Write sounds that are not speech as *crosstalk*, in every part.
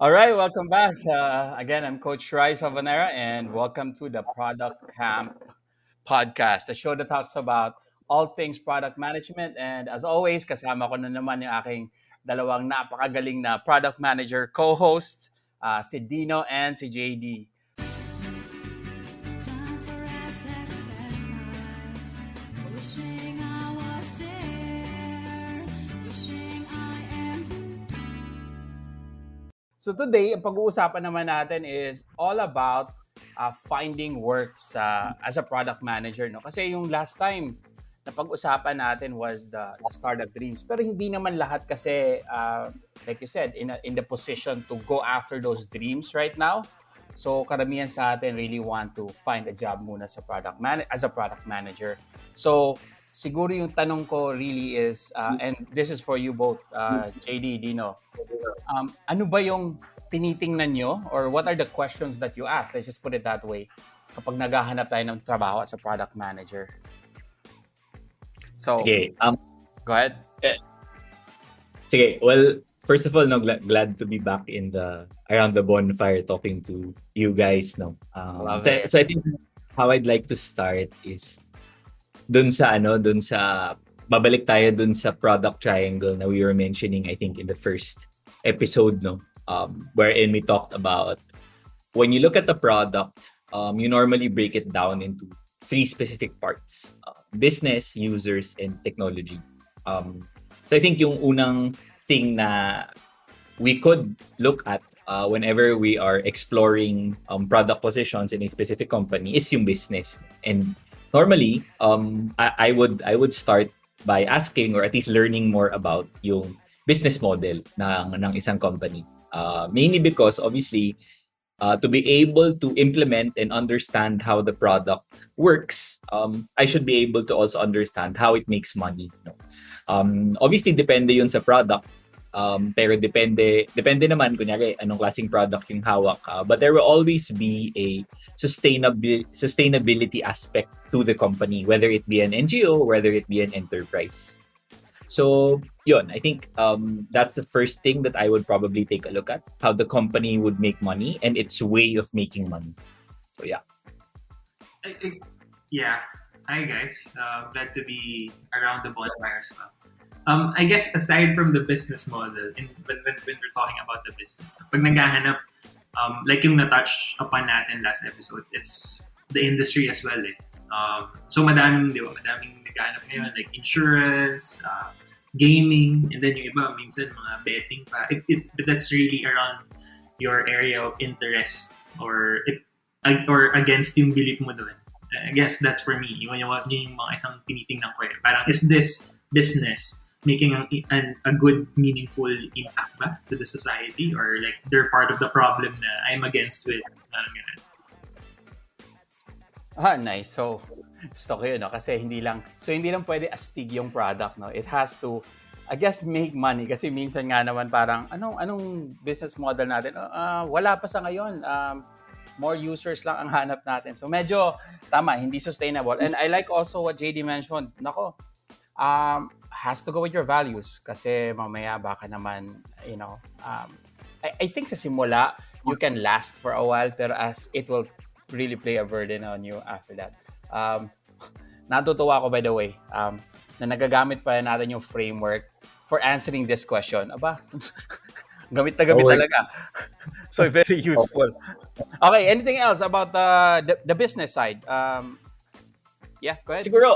All right, welcome back. Uh, again, I'm Coach Rai Savanera, and welcome to the Product Camp podcast, a show that talks about all things product management. And as always, kasama ko na naman yung aking dalawang napakagaling na product manager co-host, uh, si Dino and si JD. So today, ang pag-uusapan naman natin is all about uh, finding work sa, as a product manager. No? Kasi yung last time na pag-usapan natin was the, the startup dreams. Pero hindi naman lahat kasi, uh, like you said, in, a, in the position to go after those dreams right now. So karamihan sa atin really want to find a job muna sa product man as a product manager. So siguro yung tanong ko really is, uh, and this is for you both, uh, JD, Dino, um, ano ba yung tinitingnan nyo or what are the questions that you ask? Let's just put it that way. Kapag naghahanap tayo ng trabaho as a product manager. So, Sige, um, go ahead. Eh, sige, well, first of all, no, glad, glad to be back in the around the bonfire talking to you guys. No, um, so, so I think how I'd like to start is dun sa ano, dun sa babalik tayo dun sa product triangle na we were mentioning I think in the first episode no? Um wherein we talked about when you look at the product um you normally break it down into three specific parts uh, business users and technology. Um so I think yung unang thing na we could look at uh, whenever we are exploring um, product positions in a specific company is yung business and normally um I, I would I would start by asking or at least learning more about yung business model ng ng isang company. Uh, mainly because obviously uh, to be able to implement and understand how the product works, um, I should be able to also understand how it makes money. You know? um, obviously, depende yun sa product. Um, pero depende, depende naman, kunyari, anong klaseng product yung hawak. Uh, but there will always be a sustainability sustainability aspect to the company, whether it be an NGO, whether it be an enterprise. So, yon, I think um, that's the first thing that I would probably take a look at, how the company would make money and its way of making money. So, yeah. I, I, yeah. Hi, guys. Uh, glad to be around the bonfire as well. Um, I guess aside from the business model, in, when, when, when we're talking about the business, pag naghahanap um, like yung na-touch upon natin last episode, it's the industry as well eh. Um, so madaming, di ba, madaming naghahanap ngayon, like insurance, uh, gaming, and then yung iba, minsan mga betting pa. It, it, but that's really around your area of interest or if, or against yung belief mo doon. I guess that's for me. Yung, yung, yung mga isang tinitingnan ko eh. Parang, is this business making a, an, a good, meaningful impact ba to the society? Or like, they're part of the problem na I'm against with. Parang ganun. Ah, nice. So, gusto ko yun, no? Kasi hindi lang, so hindi lang pwede astig yung product, no? It has to, I guess, make money. Kasi minsan nga naman parang, anong, anong business model natin? Uh, wala pa sa ngayon. Um, more users lang ang hanap natin. So medyo tama, hindi sustainable. And I like also what JD mentioned. Nako, um, has to go with your values kasi mamaya baka naman, you know, um, I, I think sa simula, you can last for a while pero as it will really play a burden on you after that. Um, *laughs* natutuwa ko by the way um, na nagagamit pa natin yung framework for answering this question. Aba, *laughs* gamit na gamit oh, talaga. *laughs* so very useful. Okay, anything else about the, the, the business side? Um, yeah, go ahead. Siguro,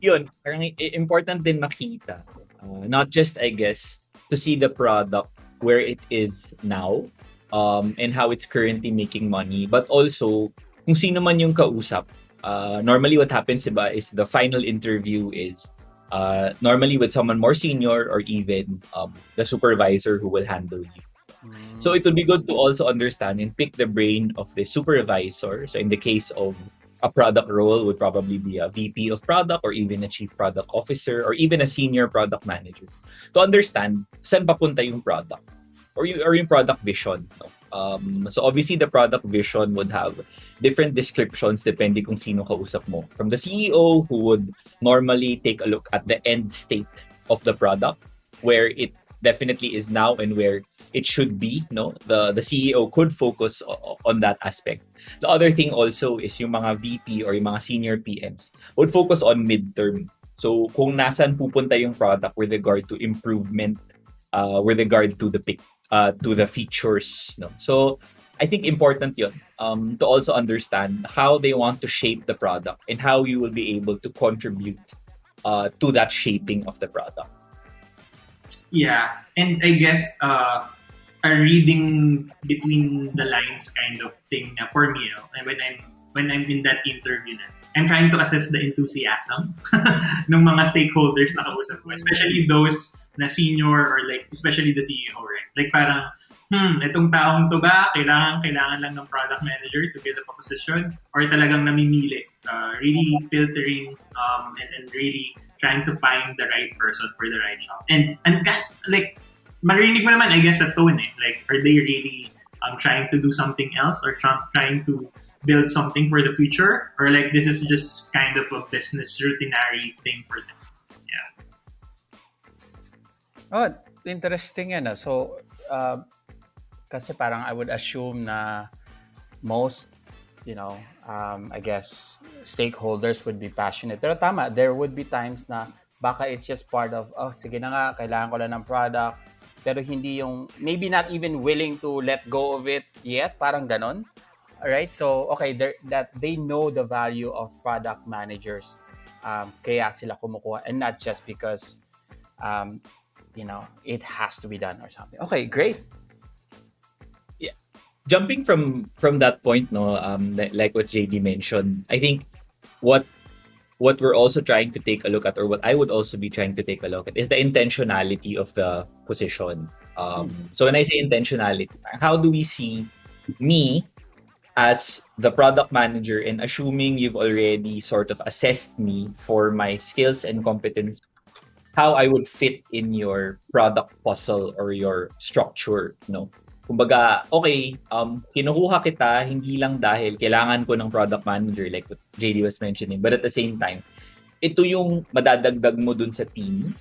yun, parang important din makita. Uh, not just, I guess, to see the product where it is now um, and how it's currently making money, but also kung sino man yung kausap. Uh, normally what happens diba, is the final interview is uh, normally with someone more senior or even um, the supervisor who will handle you. Mm. So it would be good to also understand and pick the brain of the supervisor. So in the case of a product role would probably be a VP of product or even a chief product officer or even a senior product manager to understand saan papunta yung product or yung, or yung product vision. No? Um, so obviously the product vision would have different descriptions depending kung sino kausap mo. From the CEO who would normally take a look at the end state of the product where it definitely is now and where it should be no the the CEO could focus on that aspect the other thing also is yung mga VP or yung mga senior PMs would focus on midterm so kung nasan pupunta yung product with regard to improvement uh, with regard to the pick uh, to the features no so I think important yun um, to also understand how they want to shape the product and how you will be able to contribute uh, to that shaping of the product. Yeah, and I guess uh, a reading between the lines kind of thing na for me, you know, when I'm when I'm in that interview na, I'm trying to assess the enthusiasm *laughs* ng mga stakeholders na kausap ko, especially those na senior or like especially the CEO, right? Like parang hmm, itong taong to ba, kailangan, kailangan lang ng product manager to get a position or talagang namimili? Uh, really filtering um, and, and really trying to find the right person for the right job. And, and like, marinig mo naman, I guess, a tone eh. Like, are they really um, trying to do something else or try- trying to build something for the future? Or like, this is just kind of a business routinary thing for them? Yeah. Oh, interesting yan. Ah. So, uh, kasi parang I would assume na most, you know, um, I guess, stakeholders would be passionate. Pero tama, there would be times na baka it's just part of, oh, sige na nga, kailangan ko lang ng product. Pero hindi yung, maybe not even willing to let go of it yet. Parang ganon. Alright? So, okay, that they know the value of product managers. Um, kaya sila kumukuha. And not just because, um, you know, it has to be done or something. Okay, great Yeah. jumping from from that point no um like what JD mentioned I think what what we're also trying to take a look at or what I would also be trying to take a look at is the intentionality of the position. Um so when I say intentionality how do we see me as the product manager and assuming you've already sort of assessed me for my skills and competence how I would fit in your product puzzle or your structure you know kumbaga, okay, um, kinukuha kita hindi lang dahil kailangan ko ng product manager like what JD was mentioning, but at the same time, ito yung madadagdag mo dun sa team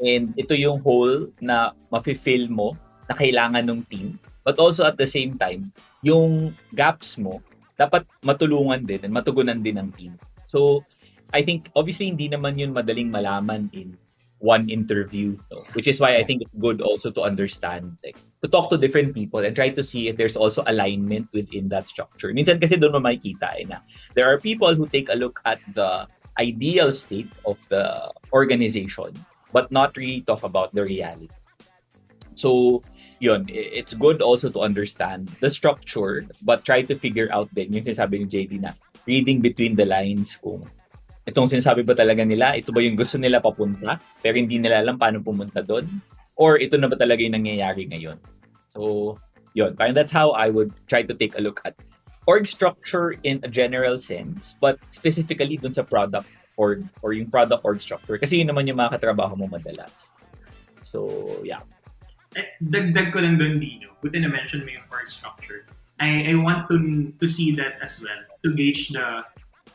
and ito yung hole na mafe-fill mo na kailangan ng team. But also at the same time, yung gaps mo, dapat matulungan din and matugunan din ng team. So, I think obviously hindi naman yun madaling malaman in one interview, which is why I think it's good also to understand, like, to talk to different people and try to see if there's also alignment within that structure. Minsan kasi doon mo makikita eh, na there are people who take a look at the ideal state of the organization but not really talk about the reality. So, yun, it's good also to understand the structure but try to figure out din yung sinasabi ni JD na reading between the lines kung itong sinasabi ba talaga nila, ito ba yung gusto nila papunta, pero hindi nila alam paano pumunta doon? Or ito na ba talaga yung nangyayari ngayon? So, yun. Parang that's how I would try to take a look at org structure in a general sense, but specifically dun sa product org or yung product org structure. Kasi yun naman yung mga katrabaho mo madalas. So, yeah. Eh, dagdag ko lang doon, Dino. Buti na mention mo yung org structure. I, I want to to see that as well to gauge the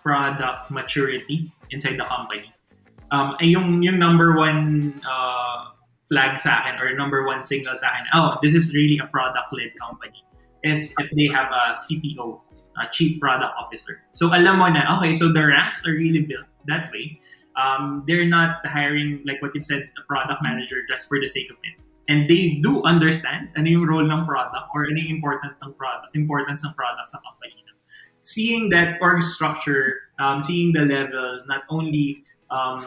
product maturity inside the company. Um, ay yung, yung number one uh, flag sa akin or number one signal sa akin, oh, this is really a product-led company is if they have a CPO, a Chief Product Officer. So alam mo na, okay, so the ranks are really built that way. Um, they're not hiring, like what you said, a product manager just for the sake of it. And they do understand ano yung role ng product or yung important ng product, importance ng product sa company seeing that org structure, um, seeing the level, not only um,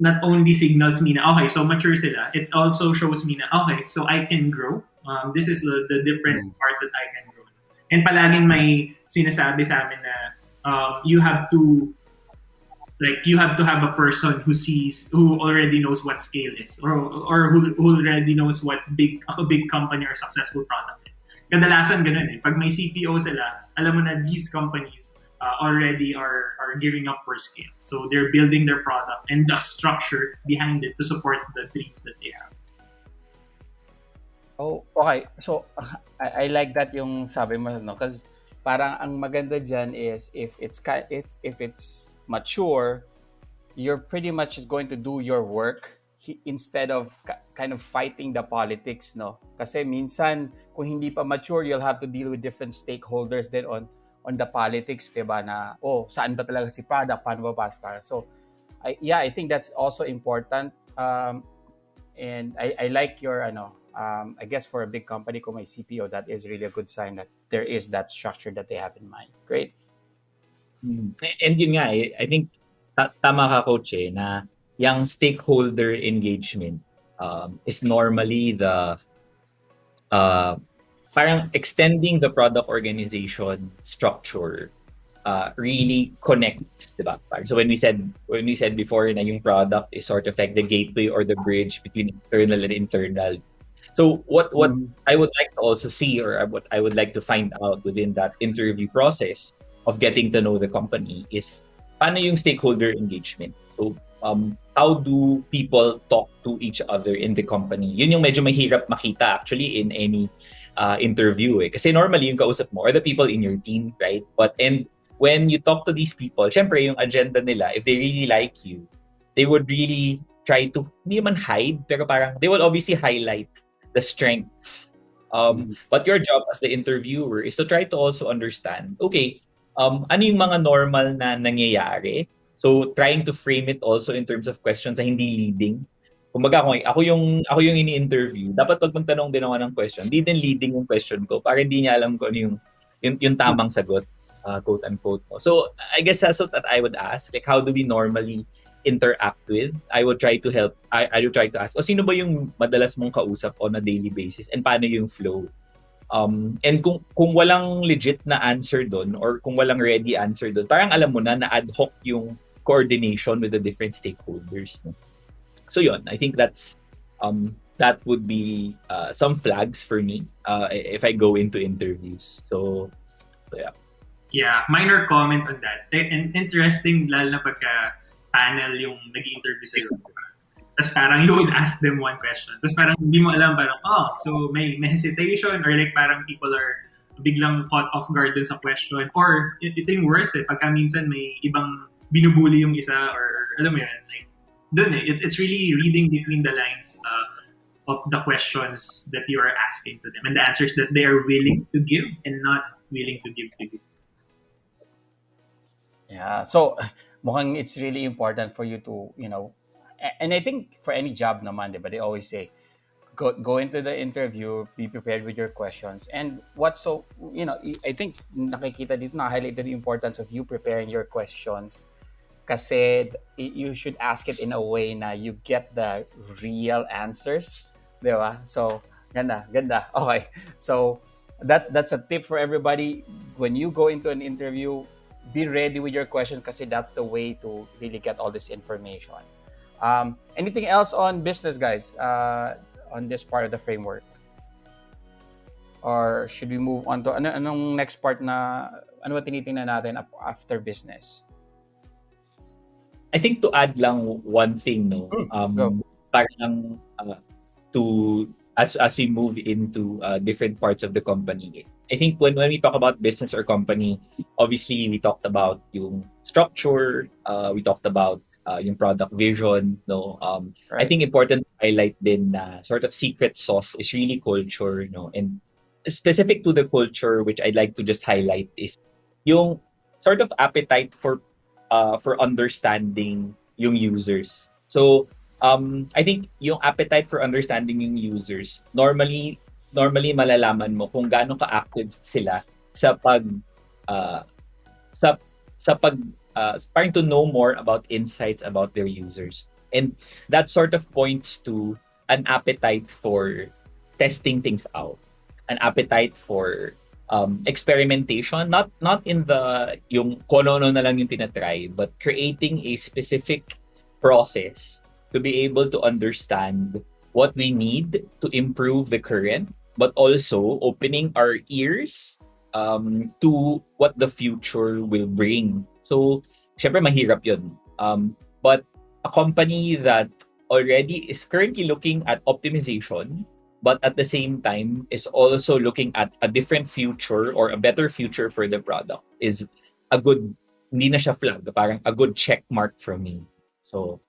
not only signals me na, okay, so mature sila, it also shows me na, okay, so I can grow. Um, this is the, the different mm. parts that I can grow. And palaging may sinasabi sa amin na um, you have to like you have to have a person who sees who already knows what scale is or or who, who already knows what big a big company or successful product kadalasan ganun eh. Pag may CPO sila, alam mo na these companies uh, already are are gearing up for scale. So they're building their product and the structure behind it to support the dreams that they have. Oh, okay. So *laughs* I, I like that yung sabi mo no kasi parang ang maganda diyan is if it's if, if it's mature, you're pretty much just going to do your work instead of kind of fighting the politics, no? Kasi minsan, kung hindi pa mature, you'll have to deal with different stakeholders then on on the politics, di ba, na, oh, saan ba talaga si product, paano ba para? So, I, yeah, I think that's also important. Um, and I, I like your, ano, um, I guess for a big company kung may CPO, that is really a good sign that there is that structure that they have in mind. Great. Hmm. And yun nga, eh, I think ta- tama ka, Coach, eh, na yung stakeholder engagement um, is normally the uh, parang extending the product organization structure uh, really connects, diba? So when we said when we said before na yung product is sort of like the gateway or the bridge between external and internal. So what what mm-hmm. I would like to also see or what I would like to find out within that interview process of getting to know the company is paano yung stakeholder engagement. So um, how do people talk to each other in the company? Yun yung medyo mahirap makita actually in any uh, interview eh. Kasi normally yung kausap mo are the people in your team, right? But and when you talk to these people, syempre yung agenda nila, if they really like you, they would really try to, hindi man hide, pero parang they will obviously highlight the strengths. Um, mm-hmm. But your job as the interviewer is to try to also understand, okay, um, ano yung mga normal na nangyayari So trying to frame it also in terms of questions na hindi leading. Kumbaga ako, ako yung ako yung ini-interview, dapat pag magtanong din ako ng question, hindi din leading yung question ko para hindi niya alam ko ano yung yung, yung tamang sagot, uh, quote unquote. So I guess that's what that I would ask, like how do we normally interact with? I would try to help I I would try to ask, o sino ba yung madalas mong kausap on a daily basis and paano yung flow? Um, and kung kung walang legit na answer doon or kung walang ready answer doon, parang alam mo na na ad hoc yung coordination with the different stakeholders. No? So yon, I think that's um, that would be uh, some flags for me uh, if I go into interviews. So, so yeah. Yeah, minor comment on that. And interesting, lalo na pagka panel yung nag-interview sa'yo. Tapos parang you would ask them one question. Tapos parang hindi mo alam, parang, oh, so may, may hesitation or like parang people are biglang caught off guard dun sa question. Or ito yung worst eh, pagka minsan may ibang binubuli yung isa or alam mo yun, like, dun eh, it's, it's really reading between the lines uh, of the questions that you are asking to them and the answers that they are willing to give and not willing to give to you. Yeah. So, mukhang it's really important for you to, you know, and I think for any job naman, but they always say, go, go into the interview, be prepared with your questions. And what so, you know, I think nakikita dito na highlight the importance of you preparing your questions kasi you should ask it in a way na you get the real answers. Di ba? So, ganda, ganda. *laughs* Okay. So, that that's a tip for everybody. When you go into an interview, be ready with your questions kasi that's the way to really get all this information. Um, anything else on business, guys, uh, on this part of the framework? Or should we move on to ano, anong next part na ano ba tinitingnan natin after business? I think to add lang one thing, no, hmm, um, parang uh, to as as we move into uh, different parts of the company. I think when when we talk about business or company, obviously we talked about yung structure, uh, we talked about uh, yung product vision, no. Um, right. I think important to highlight din na sort of secret sauce is really culture, no, and specific to the culture, which I'd like to just highlight is yung sort of appetite for uh, for understanding yung users. So, um, I think yung appetite for understanding yung users, normally, normally malalaman mo kung gaano ka-active sila sa pag, uh, sa, sa pag, uh, trying to know more about insights about their users. And that sort of points to an appetite for testing things out, an appetite for um, experimentation, not not in the yung kono na lang yung tinatry, but creating a specific process to be able to understand what we need to improve the current, but also opening our ears um, to what the future will bring. So, syempre mahirap yun. Um, but a company that already is currently looking at optimization but at the same time is also looking at a different future or a better future for the product is a good hindi na siya flag parang a good check mark from me so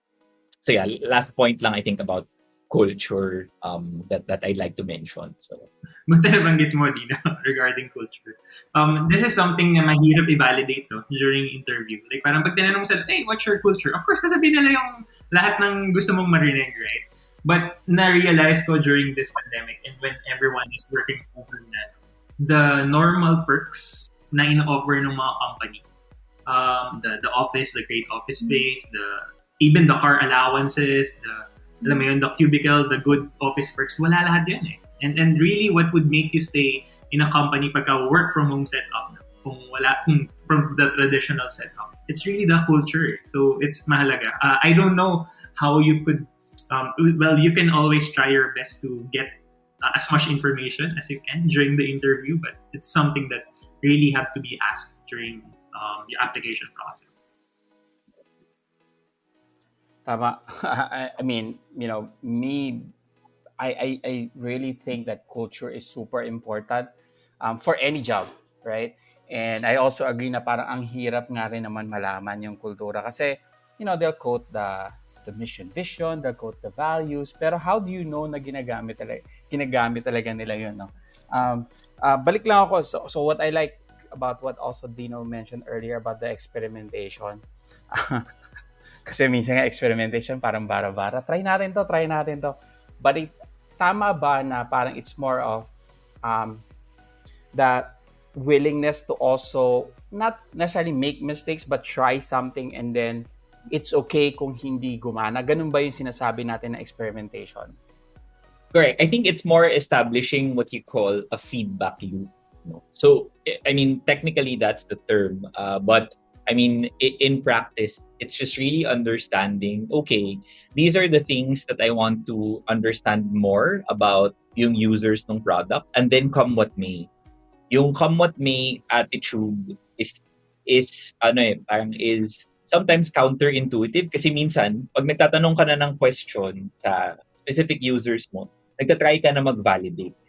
so yeah, last point lang I think about culture um, that that I'd like to mention. So, Buta nabanggit mo, Dina, *laughs* regarding culture. Um, this is something na mahirap i-validate no, during interview. Like, parang pag tinanong sa, hey, what's your culture? Of course, sasabihin nila yung lahat ng gusto mong marinig, right? But na-realize ko during this pandemic and when everyone is working from home na the normal perks na in-offer ng mga company, um, the, the office, the great office space, the even the car allowances, the alam mo yun, the cubicle, the good office perks, wala lahat yun eh. And, and really, what would make you stay in a company pagka work from home setup na, kung wala, kung from the traditional setup, it's really the culture. So, it's mahalaga. Uh, I don't know how you could, um, well, you can always try your best to get uh, as much information as you can during the interview, but it's something that really have to be asked during um, the application process. Tama. *laughs* I, I mean, you know, me, I, I, I really think that culture is super important um, for any job, right? And I also agree na parang ang hirap nga rin naman malaman yung kultura kasi, you know, they'll quote the the mission vision, they'll quote the values, pero how do you know na ginagamit talaga, ginagamit talaga nila yun, no? Um, uh, balik lang ako, so, so what I like about what also Dino mentioned earlier about the experimentation, *laughs* Kasi minsan nga experimentation parang bara-bara. Try natin to, try natin to. But it, tama ba na parang it's more of um, that willingness to also not necessarily make mistakes but try something and then it's okay kung hindi gumana. Ganun ba yung sinasabi natin na experimentation? Correct. I think it's more establishing what you call a feedback loop. No? So, I mean, technically that's the term. Uh, but I mean, in practice, it's just really understanding, okay, these are the things that I want to understand more about yung users ng product and then come what may. Yung come what may attitude is is ano eh, parang is sometimes counterintuitive kasi minsan pag nagtatanong ka na ng question sa specific users mo, nagtatry ka na mag-validate.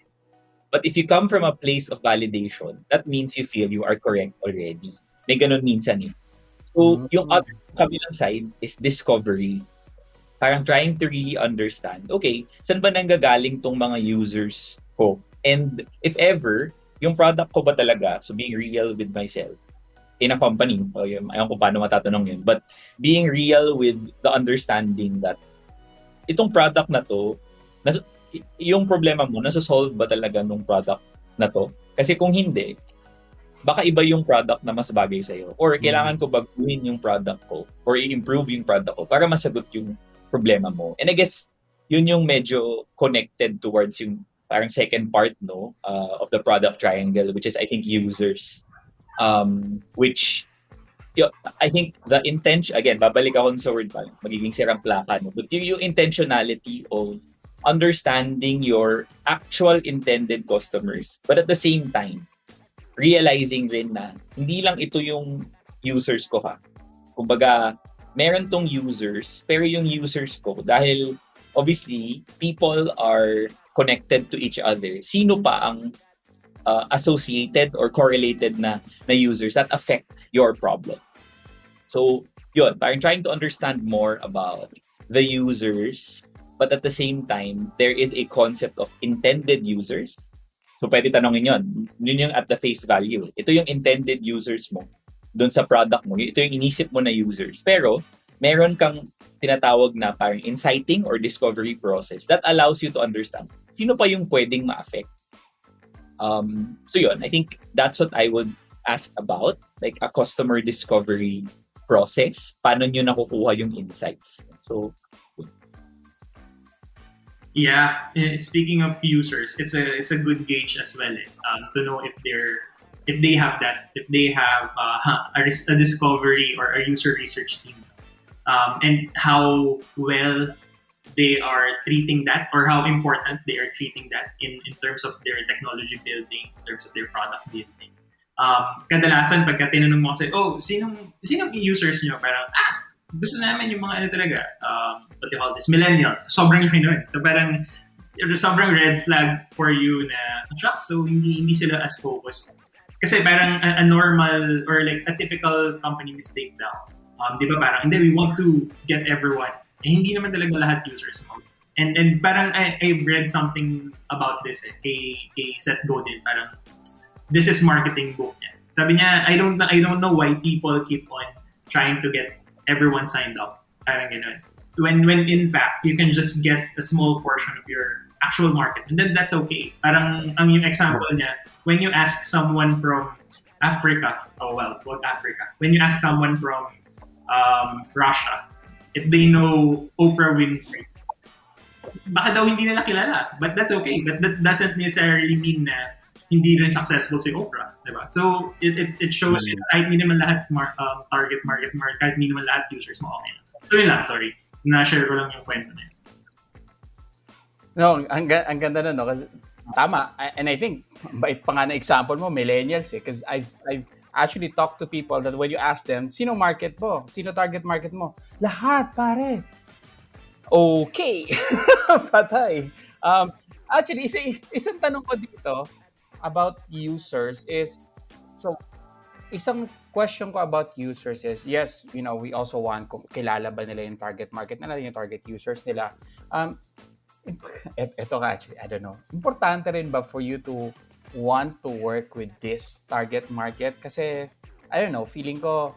But if you come from a place of validation, that means you feel you are correct already. May ganun minsan eh. So, mm-hmm. yung other kabilang side is discovery. Parang trying to really understand, okay, saan ba nanggagaling tong mga users ko? And if ever, yung product ko ba talaga, so being real with myself, in a company, o yun, ayaw ko paano matatanong yun, but being real with the understanding that itong product na to, nas, yung problema mo, nasa-solve ba talaga nung product na to? Kasi kung hindi, baka iba yung product na mas bagay sa'yo. Or mm. kailangan ko baguhin yung product ko or i-improve yung product ko para masagot yung problema mo. And I guess, yun yung medyo connected towards yung parang second part no uh, of the product triangle which is I think users um which yo, I think the intention again babalik ako sa word pa magiging sirang plaka no but yung intentionality of understanding your actual intended customers but at the same time realizing rin na hindi lang ito yung users ko ha. Kumbaga, meron tong users, pero yung users ko, dahil obviously, people are connected to each other. Sino pa ang uh, associated or correlated na, na users that affect your problem? So, yun, parang trying to understand more about the users, but at the same time, there is a concept of intended users So, pwede tanongin yon. Yun yung at the face value. Ito yung intended users mo doon sa product mo. Ito yung inisip mo na users. Pero, meron kang tinatawag na parang inciting or discovery process that allows you to understand sino pa yung pwedeng ma-affect. Um, so yun, I think that's what I would ask about, like a customer discovery process. Paano nyo nakukuha yung insights? So, Yeah, eh, speaking of users, it's a it's a good gauge as well eh, um, to know if they're if they have that if they have uh, *laughs* a, a discovery or a user research team, um, and how well they are treating that or how important they are treating that in, in terms of their technology building, in terms of their product building. Um, kadalasan pagka tinanong mo kasi, oh, sinong, sinong users nyo? Parang, ah, gusto namin yung mga ano talaga, um, what you call this, millennials. Sobrang laki nun. So parang, sobrang red flag for you na, shucks, so hindi, hindi sila as focused. Kasi parang a, a normal or like a typical company mistake daw. Um, di ba parang, hindi, we want to get everyone eh, hindi naman talaga lahat users mo. And and parang I, I read something about this eh, kay, kay Seth Godin, parang this is marketing book niya. Sabi niya, I don't I don't know why people keep on trying to get everyone signed up. Parang ganun. When when in fact you can just get a small portion of your actual market and then that's okay. Parang ang yung example niya, when you ask someone from Africa, oh well, what Africa? When you ask someone from um, Russia, if they know Oprah Winfrey, baka daw hindi nila kilala. But that's okay. But that doesn't necessarily mean na hindi rin successful si Oprah. Diba? So, it, it, it shows mm-hmm. kahit hindi naman lahat mar- um, target market market, kahit hindi naman lahat users mo okay. So, yun lang, sorry. Na-share ko lang yung kwento na yun. No, ang, ang ganda na, no? Kasi, tama. And I think, bait pa nga na example mo, millennials eh. Because I've, I've actually talked to people that when you ask them, sino market mo? Sino target market mo? Lahat, pare. Okay. *laughs* Patay. Um, actually, isa, isang tanong ko dito, about users is so isang question ko about users is yes, you know, we also want kung kilala ba nila yung target market nila, yung target users nila. Um, *laughs* ito ka actually, I don't know. Importante rin ba for you to want to work with this target market? Kasi, I don't know, feeling ko,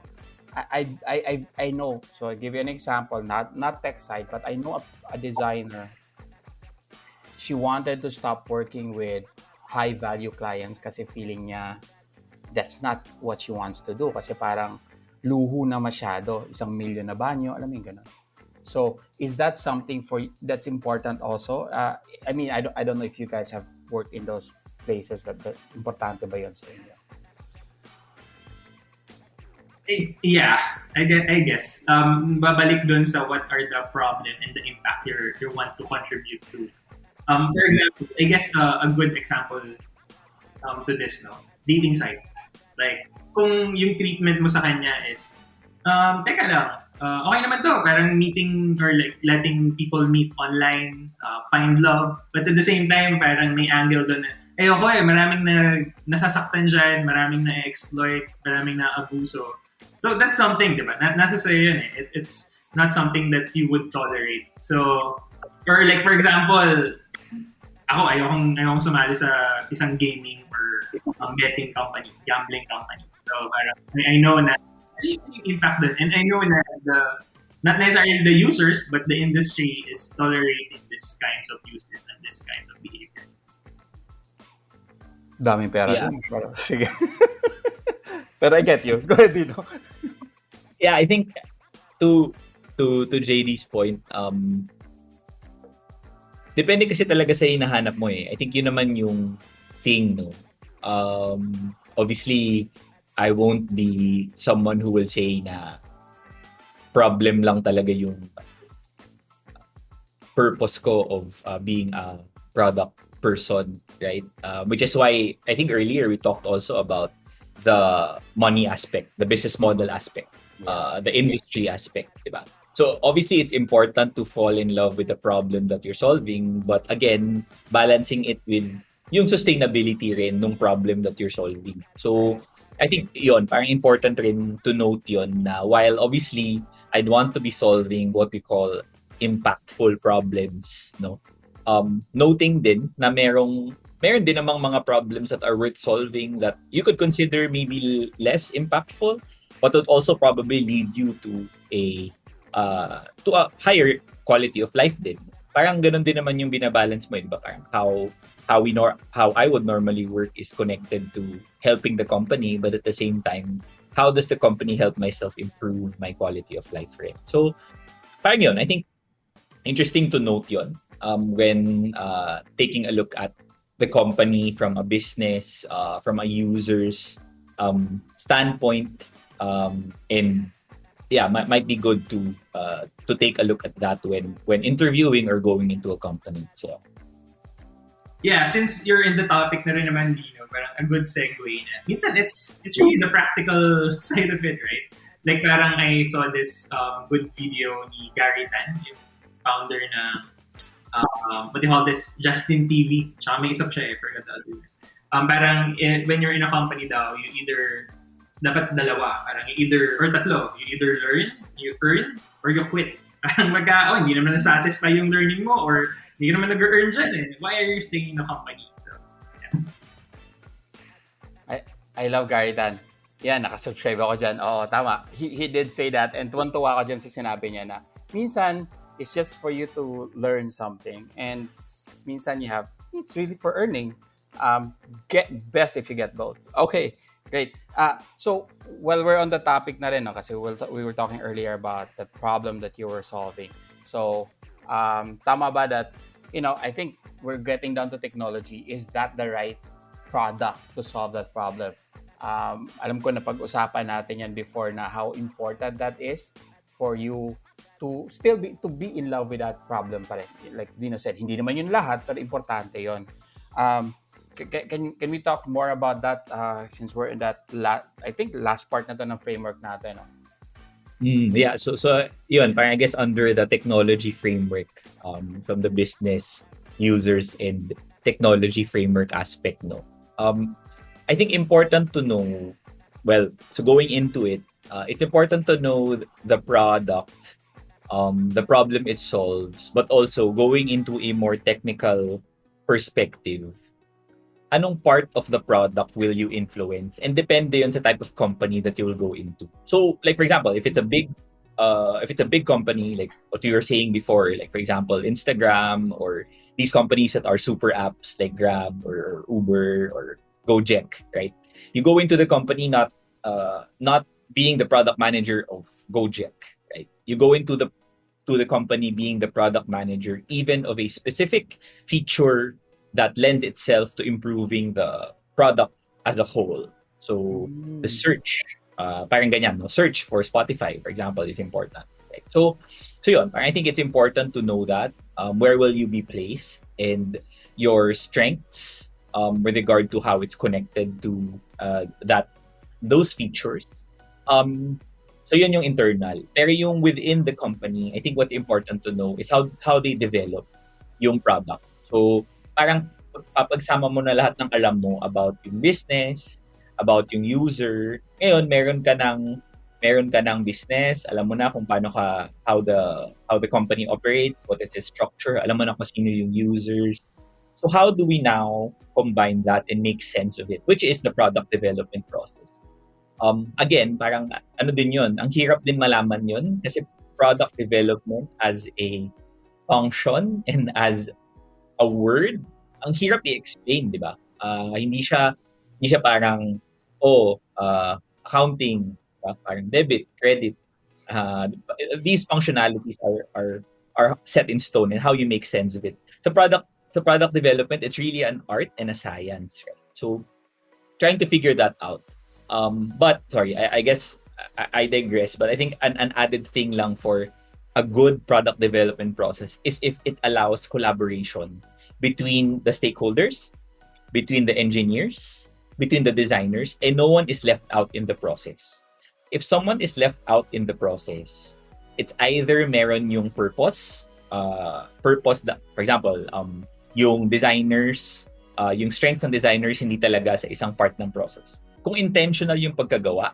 I, I, I, I know. So, I'll give you an example, not, not tech side, but I know a, a designer. She wanted to stop working with high value clients kasi feeling niya that's not what she wants to do kasi parang luho na masyado, isang milyon na banyo, alam mo yung ganun. So, is that something for that's important also? Uh, I mean, I don't, I don't know if you guys have worked in those places that, that importante ba yun sa inyo? Yeah, I guess, I guess. Um, babalik dun sa what are the problem and the impact you you want to contribute to Um, for example, I guess uh, a good example um, to this, no? Dating site. Like, kung yung treatment mo sa kanya is, um, teka lang, uh, okay naman to, parang meeting or like letting people meet online, uh, find love, but at the same time, parang may angle doon na, ayoko eh, maraming na nasasaktan dyan, maraming na-exploit, maraming na-abuso. So that's something, di ba? Na, nasa sa'yo yun eh. It, it's not something that you would tolerate. So, or like for example, ako, ayokong, ayokong sumali sa isang gaming or um, betting company, gambling company. So, parang, I know na impact doon. And I know na the, not necessarily the users, but the industry is tolerating this kinds of users and this kinds of behavior. Daming pera yeah. din. Pero, sige. *laughs* Pero I get you. *laughs* Go ahead, Dino. yeah, I think to to to JD's point, um, Depende kasi talaga sa hinahanap mo eh. I think yun naman yung thing, no? Um, obviously, I won't be someone who will say na problem lang talaga yung purpose ko of uh, being a product person, right? Uh, which is why I think earlier we talked also about the money aspect, the business model aspect, uh, the industry aspect, diba? So obviously it's important to fall in love with the problem that you're solving, but again, balancing it with yung sustainability rin nung problem that you're solving. So I think yon parang important rin to note yon na while obviously I'd want to be solving what we call impactful problems, no? Um, noting din na merong meron din namang mga problems that are worth solving that you could consider maybe less impactful but would also probably lead you to a uh, to a higher quality of life din. Parang ganun din naman yung binabalance mo, di ba? Parang how how we nor how I would normally work is connected to helping the company, but at the same time, how does the company help myself improve my quality of life, right? So, parang yun, I think interesting to note yon um, when uh, taking a look at the company from a business, uh, from a user's um, standpoint, um, and yeah, might, might be good to uh, to take a look at that when when interviewing or going into a company. So yeah, since you're in the topic na rin naman, Dino, parang a good segue na. It's, it's really the practical *laughs* side of it, right? Like, parang I saw this um, good video ni Gary Tan, founder na, um, what do you call this, Justin TV. Tsaka may isa siya, eh, forgot the other. Um, parang, eh, when you're in a company daw, you either dapat dalawa. Parang either, or tatlo. You either learn, you earn, or you quit. *laughs* Parang magka, oh, hindi naman na-satisfy yung learning mo or hindi ka naman nag-earn dyan eh. Why are you staying in the company? So, yeah. I, I love Gary Tan. Yan, nakasubscribe ako dyan. Oo, tama. He, he did say that and tuwan-tuwa ako dyan sa sinabi niya na minsan, it's just for you to learn something and minsan you have, it's really for earning. Um, get best if you get both. Okay, great. Uh, so, while we're on the topic na rin, no, kasi we'll, we were talking earlier about the problem that you were solving. So, um, tama ba that, you know, I think we're getting down to technology. Is that the right product to solve that problem? um, alam ko na pag-usapan natin yan before na how important that is for you to still be to be in love with that problem pa rin. Like Dino said, hindi naman yun lahat, pero importante yon. Um, can, can, we talk more about that uh, since we're in that, la- I think last part na to ng framework natin. No? Mm, yeah, so so yun, parang I guess under the technology framework um, from the business users and technology framework aspect, no. Um, I think important to know, well, so going into it, uh, it's important to know the product, um, the problem it solves, but also going into a more technical perspective. Anong part of the product will you influence? And depende yun sa type of company that you will go into. So, like for example, if it's a big uh, if it's a big company, like what you were saying before, like for example, Instagram or these companies that are super apps like Grab or Uber or Gojek, right? You go into the company not uh, not being the product manager of Gojek, right? You go into the to the company being the product manager even of a specific feature that lends itself to improving the product as a whole. So mm. the search, uh, parang ganyan, no? Search for Spotify, for example, is important. Right? So, so yun, I think it's important to know that um, where will you be placed and your strengths um, with regard to how it's connected to uh, that those features. Um, so yun yung internal. Pero yung within the company, I think what's important to know is how how they develop yung product. So parang papagsama mo na lahat ng alam mo about yung business, about yung user. Ngayon, meron ka ng meron ka ng business, alam mo na kung paano ka how the how the company operates, what is its structure, alam mo na kung sino yung users, So how do we now combine that and make sense of it, which is the product development process? Um, again, parang ano din yun, ang hirap din malaman yun kasi product development as a function and as a word, ang hirap i-explain, di ba? Uh, hindi siya hindi siya parang oh, uh, accounting, diba? parang debit, credit. Uh, these functionalities are are are set in stone and how you make sense of it. So product so product development, it's really an art and a science, right? So trying to figure that out. Um, but sorry, I, I guess I, I, digress. But I think an, an added thing lang for a good product development process is if it allows collaboration between the stakeholders, between the engineers, between the designers, and no one is left out in the process. If someone is left out in the process, it's either meron yung purpose, uh, purpose that, for example, um, yung designers, uh, yung strengths ng designers hindi talaga sa isang part ng process. Kung intentional yung pagkagawa,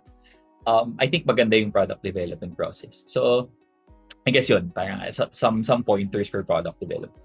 um, I think maganda yung product development process. So, I guess yun, parang some some pointers for product development.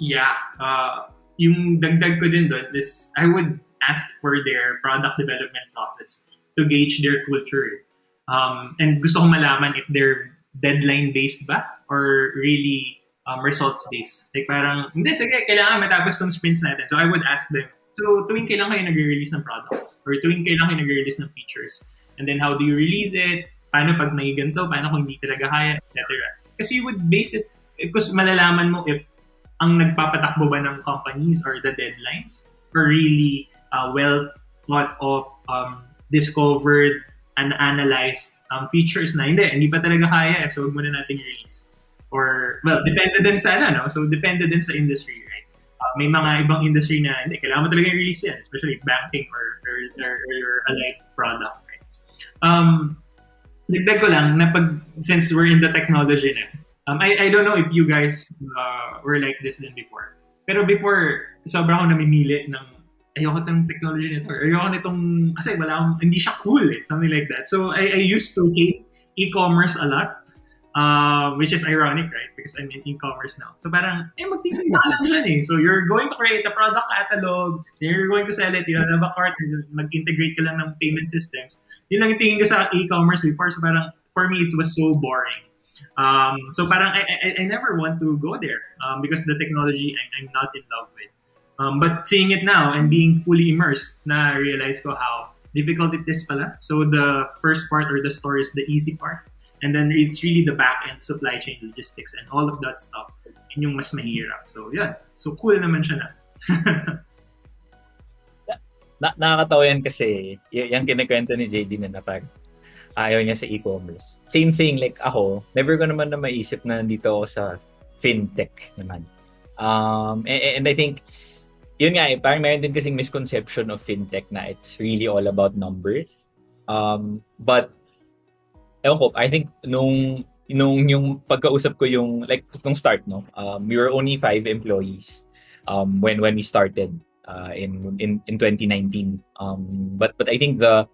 Yeah. Uh, yung dagdag ko din doon is I would ask for their product development process to gauge their culture. Um, and gusto kong malaman if they're deadline-based ba or really um, results based. Like parang, hindi, sige, kailangan matapos tong sprints natin. So I would ask them, so tuwing kailan kayo nagre-release ng products? Or tuwing kailan kayo nagre-release ng features? And then how do you release it? Paano pag may ganito? Paano kung hindi talaga kaya? Etc. Kasi you would base it, because malalaman mo if ang nagpapatakbo ba ng companies or the deadlines are really uh, well thought of, um, discovered, and analyzed um, features na hindi, hindi pa talaga kaya. So, huwag muna natin release. Or, well, depende din sa ano, no? So, depende din sa industry? Uh, may mga ibang industry na hindi, kailangan mo talaga release yan, especially banking or, or, or, or alike product, right? Um, dagdag ko lang na pag, since we're in the technology na, um, I, I don't know if you guys uh, were like this din before. Pero before, sobrang ako namimili ng ayoko itong technology nito ayoko nitong, kasi wala akong, hindi siya cool eh, something like that. So, I, I used to hate e-commerce a lot Uh, which is ironic, right? Because I'm in e-commerce now. So parang, eh, magtitinda lang dyan eh. So you're going to create a product catalog, then you're going to sell it, you have a cart, mag-integrate ka lang ng payment systems. Yun lang yung tingin ko sa e-commerce before. So parang, for me, it was so boring. Um, so parang, I, I, I never want to go there um, because the technology I'm, I'm not in love with. Um, but seeing it now and being fully immersed, na realize ko how difficult it is pala. So the first part or the store is the easy part. And then it's really the back end supply chain logistics and all of that stuff. Yun yung mas mahirap. So, yeah. So, cool naman siya *laughs* na. na nakakatawa yan kasi y- yung kinikwento ni JD na na parang ayaw niya sa e-commerce. Same thing, like ako, never ko naman na maisip na nandito ako sa fintech naman. Um, and, and I think, yun nga eh, parang meron din kasing misconception of fintech na it's really all about numbers. Um, but ewan ko, I think nung nung yung pagkausap ko yung like nung start no um, we were only five employees um, when when we started uh, in in in 2019 um, but but I think the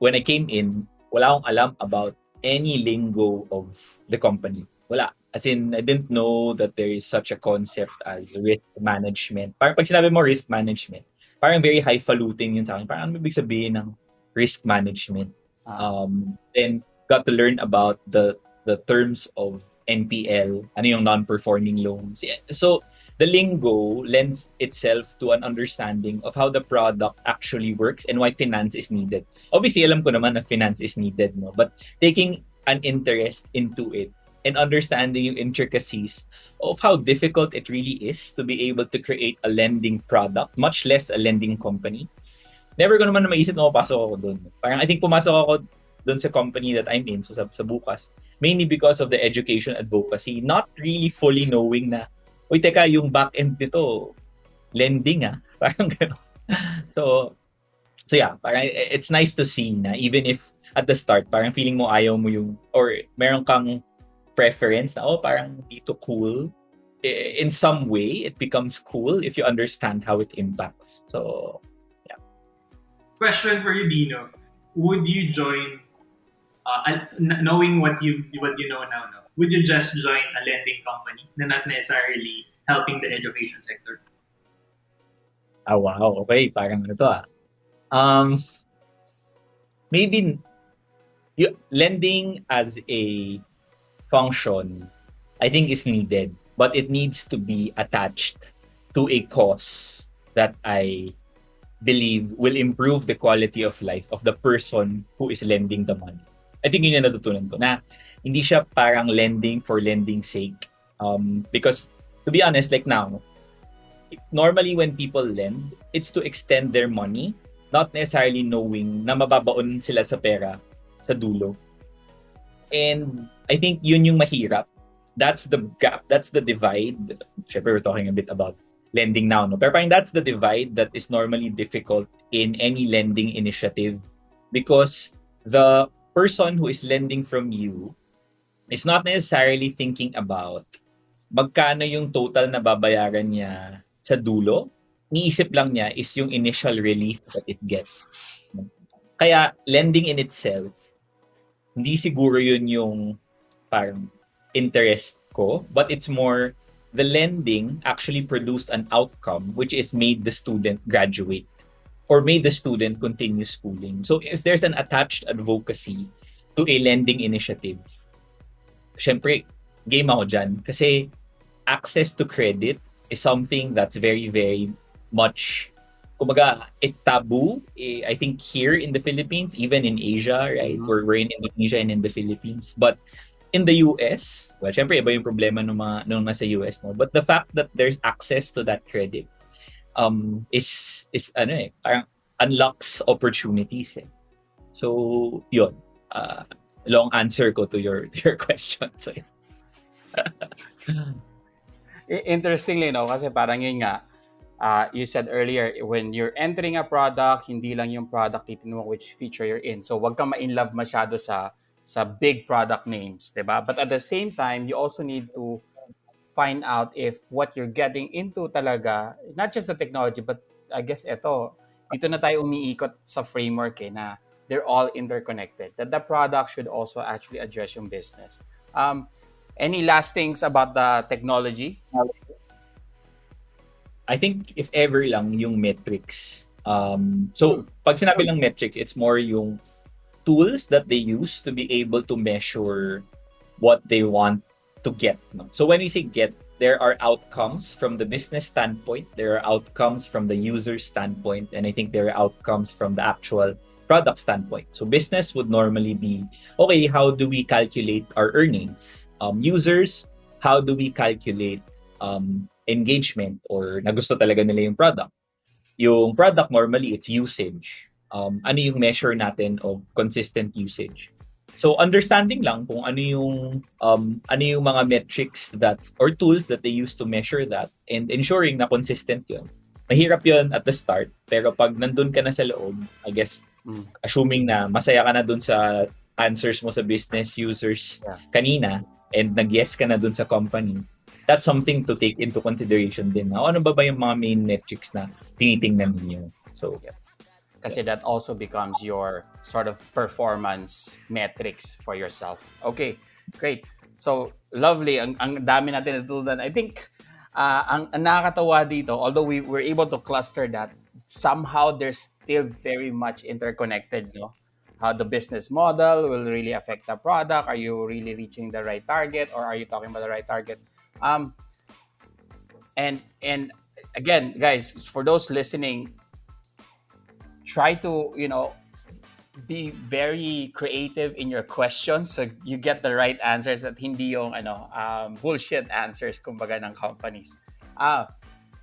when I came in wala akong alam about any lingo of the company. Wala. As in I didn't know that there is such a concept as risk management. Parang pag sinabi mo risk management parang very highfalutin yun sa akin. Parang ano ibig sabihin ng risk management? Ah. um, then got to learn about the the terms of NPL, ano yung non-performing loans. So, the lingo lends itself to an understanding of how the product actually works and why finance is needed. Obviously, alam ko naman na finance is needed, no? But taking an interest into it and understanding yung intricacies of how difficult it really is to be able to create a lending product, much less a lending company. Never ko naman na maisip na mapasok ako doon. Parang I think pumasok ako doon sa company that I'm in, so sa, sa Bukas, mainly because of the education advocacy, not really fully knowing na, uy, teka, yung back-end nito, lending ah. *laughs* Parang gano'n. so, so yeah, parang it's nice to see na even if at the start, parang feeling mo ayaw mo yung, or meron kang preference na, oh, parang dito cool. In some way, it becomes cool if you understand how it impacts. So, yeah. Question for you, Dino. Would you join uh, knowing what you what you know now, no, would you just join a lending company na not necessarily helping the education sector? Ah, wow. Okay, parang ano to ah. Um, maybe you, lending as a function, I think is needed, but it needs to be attached to a cause that I believe will improve the quality of life of the person who is lending the money. I think yun yung natutunan ko na hindi siya parang lending for lending sake. Um, because to be honest, like now, normally when people lend, it's to extend their money, not necessarily knowing na mababaon sila sa pera sa dulo. And I think yun yung mahirap. That's the gap. That's the divide. Siyempre, we're talking a bit about lending now. No? Pero parang that's the divide that is normally difficult in any lending initiative because the person who is lending from you is not necessarily thinking about magkano yung total na babayaran niya sa dulo. Niisip lang niya is yung initial relief that it gets. Kaya lending in itself, hindi siguro yun yung parang interest ko, but it's more the lending actually produced an outcome which is made the student graduate or may the student continue schooling. So if there's an attached advocacy to a lending initiative, syempre, game ako dyan. Kasi access to credit is something that's very, very much, kumbaga, it's taboo. Eh, I think here in the Philippines, even in Asia, right? Mm-hmm. We're, we're in Indonesia and in the Philippines. But in the US, well, syempre, iba yung problema nung, mga, nung nasa US. No? But the fact that there's access to that credit um, is is ano eh, parang unlocks opportunities eh. So, yun. Uh, long answer ko to your *laughs* to your question. So, Interestingly, no? Kasi parang yun nga, uh, you said earlier, when you're entering a product, hindi lang yung product, titin mo which feature you're in. So, wag kang ma-inlove masyado sa sa big product names, 'di ba? But at the same time, you also need to find out if what you're getting into talaga, not just the technology, but I guess ito, dito na tayo umiikot sa framework eh, na they're all interconnected. That the product should also actually address yung business. Um, Any last things about the technology? I think if ever lang yung metrics. Um, so, pag sinabi lang metrics, it's more yung tools that they use to be able to measure what they want to get. No? So when we say get, there are outcomes from the business standpoint, there are outcomes from the user standpoint, and I think there are outcomes from the actual product standpoint. So business would normally be, okay, how do we calculate our earnings? Um, users, how do we calculate um, engagement or nagusto talaga nila yung product? Yung product, normally, it's usage. Um, ano yung measure natin of consistent usage? So understanding lang kung ano yung um, ano yung mga metrics that or tools that they use to measure that and ensuring na consistent 'yun. Mahirap 'yun at the start, pero pag nandun ka na sa loob, I guess mm. assuming na masaya ka na dun sa answers mo sa business users yeah. kanina and nag-yes ka na dun sa company, that's something to take into consideration din. Na, ano ba ba yung mga main metrics na tinitingnan niyo? So, yeah. Kasi that also becomes your sort of performance metrics for yourself. Okay, great. So, lovely. Ang, ang dami natin natutunan. I think uh, ang, ang nakakatawa dito, although we were able to cluster that, somehow they're still very much interconnected, no? How the business model will really affect the product. Are you really reaching the right target or are you talking about the right target? Um, and and again, guys, for those listening, try to you know be very creative in your questions so you get the right answers at hindi yung ano um, bullshit answers kumbaga ng companies. Ah,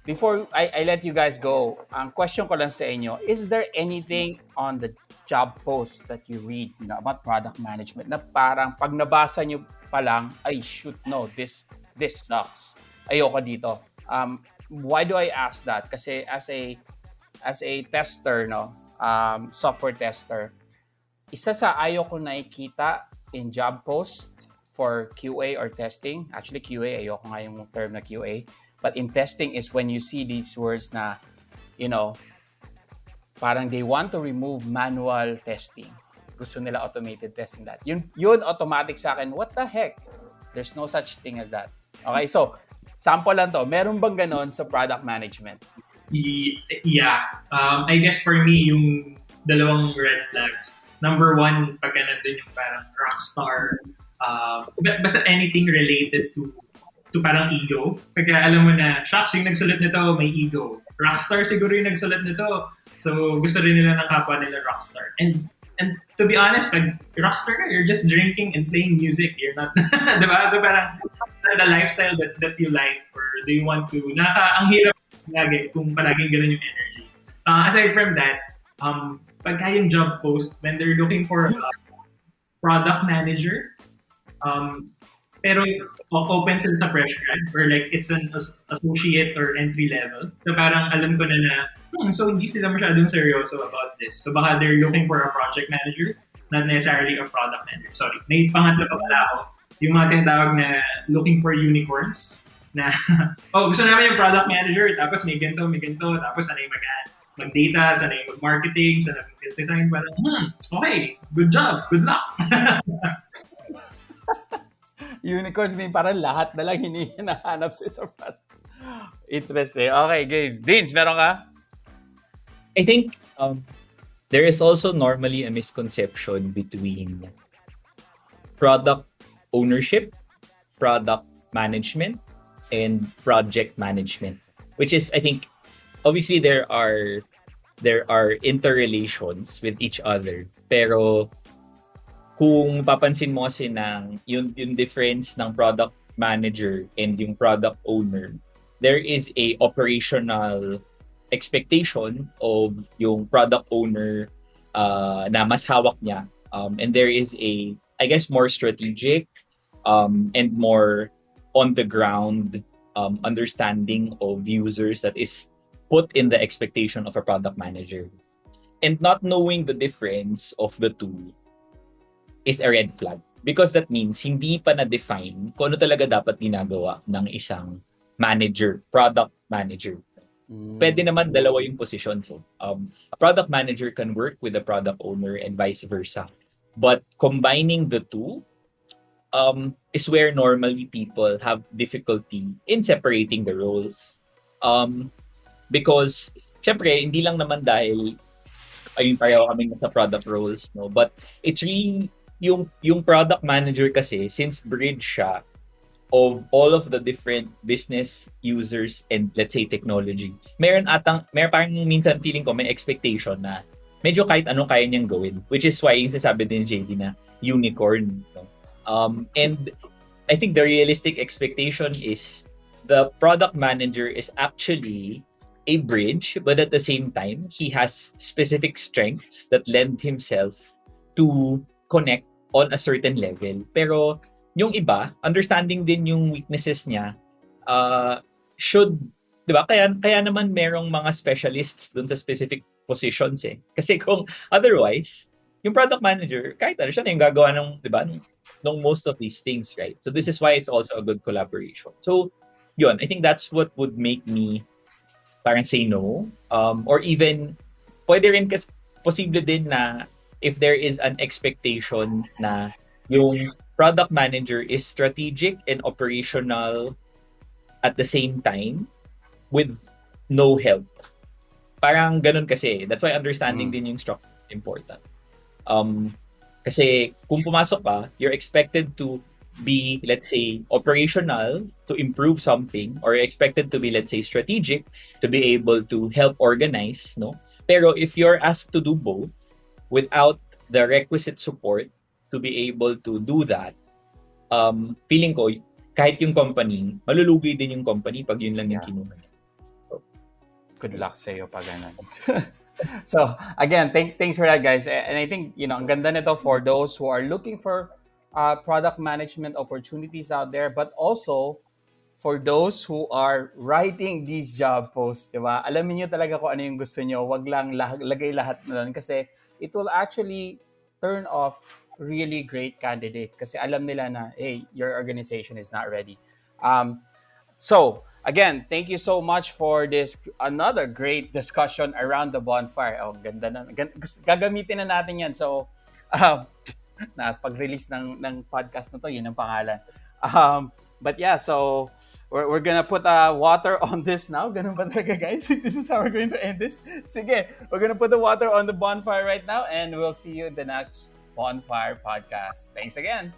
before I, I let you guys go, ang question ko lang sa inyo, is there anything on the job post that you read you know, about product management na parang pag nabasa nyo pa lang, ay shoot, no, this this sucks. Ayoko dito. Um, why do I ask that? Kasi as a as a tester, no, um, software tester, isa sa ayaw ko nakikita in job post for QA or testing, actually QA, ayoko nga yung term na QA, but in testing is when you see these words na, you know, parang they want to remove manual testing. Gusto nila automated testing that. Yun, yun automatic sa akin, what the heck? There's no such thing as that. Okay, so, sample lang to. Meron bang ganon sa product management? Yeah. Um, I guess for me, yung dalawang red flags. Number one, pagka nandun yung parang rockstar, uh, basta anything related to to parang ego. Pagka alam mo na, shucks, yung nagsulat nito, may ego. Rockstar siguro yung nagsulat nito. So, gusto rin nila ng kapwa nila rockstar. And and to be honest, pag rockstar ka, you're just drinking and playing music. You're not, *laughs* di ba? So parang the lifestyle that, that you like or do you want to, naka, ang hirap lagi kung palaging ganun yung energy. Uh, aside from that, um, pagka yung job post, when they're looking for a product manager, um, pero open sila sa fresh grad or like it's an associate or entry level. So parang alam ko na na, hmm, so hindi sila masyadong seryoso about this. So baka they're looking for a project manager, not necessarily a product manager. Sorry, may pangatlo pa pala ako. Yung mga tinatawag na looking for unicorns na, *laughs* oh, gusto namin yung product manager, tapos may ganito, may ganito, tapos sanay mag mag-data, sanay mag-marketing, sanay mag-business, sanay parang, hmm, okay, good job, good luck. *laughs* Unicorns may parang lahat na lang hinahanap si Sopat. Interesting. Okay, game. Vince, meron ka? I think um, there is also normally a misconception between product ownership, product management, and project management which is i think obviously there are there are interrelations with each other. Pero kung papansin mo kasi ng yung, yung difference ng product manager and yung product owner there is a operational expectation of yung product owner uh, na mas hawak niya. Um, and there is a I guess more strategic um, and more on the ground um, understanding of users that is put in the expectation of a product manager. And not knowing the difference of the two is a red flag. Because that means hindi pa na-define kung ano talaga dapat ginagawa ng isang manager, product manager. Mm. Pwede naman dalawa yung positions. Eh. Um, a product manager can work with a product owner and vice versa. But combining the two um, is where normally people have difficulty in separating the roles. Um, because, syempre, hindi lang naman dahil ayun pareho kami sa product roles, no? But it's really, yung, yung product manager kasi, since bridge siya of all of the different business users and let's say technology, meron atang, meron parang minsan feeling ko may expectation na medyo kahit anong kaya niyang gawin. Which is why yung sasabi din JD na unicorn. No? Um, and I think the realistic expectation is the product manager is actually a bridge, but at the same time, he has specific strengths that lend himself to connect on a certain level. Pero yung iba, understanding din yung weaknesses niya, uh, should, di ba? Kaya, kaya naman merong mga specialists dun sa specific positions eh. Kasi kung otherwise, yung product manager, kahit ano siya na yung gagawa ng, di ba, ng most of these things, right? So this is why it's also a good collaboration. So, yun, I think that's what would make me parang say no. Um, or even, pwede rin kasi posible din na if there is an expectation na yung product manager is strategic and operational at the same time with no help. Parang ganun kasi. That's why understanding mm. din yung structure important. Um, kasi kung pumasok ka, you're expected to be, let's say, operational to improve something or expected to be, let's say, strategic to be able to help organize, no? Pero if you're asked to do both without the requisite support to be able to do that, um, feeling ko, kahit yung company, malulugi din yung company pag yun lang yung kinuha. So, Good luck sa iyo pag ganun. *laughs* *laughs* so again, thank, thanks for that, guys. And I think you know, ang ganda nito for those who are looking for uh, product management opportunities out there, but also for those who are writing these job posts, di ba? Alamin niyo talaga kung ano yung gusto niyo. Wag lang lah- lagay lahat na doon kasi it will actually turn off really great candidates kasi alam nila na, hey, your organization is not ready. Um, so, again, thank you so much for this another great discussion around the bonfire. Oh, ganda na. Gagamitin na natin 'yan. So, um, *laughs* na pag-release ng ng podcast na 'to, 'yun ang pangalan. Um, but yeah, so we're, we're gonna put uh, water on this now. Ganun ba talaga, guys? *laughs* This is how we're going to end this. Sige, we're gonna put the water on the bonfire right now and we'll see you in the next bonfire podcast. Thanks again.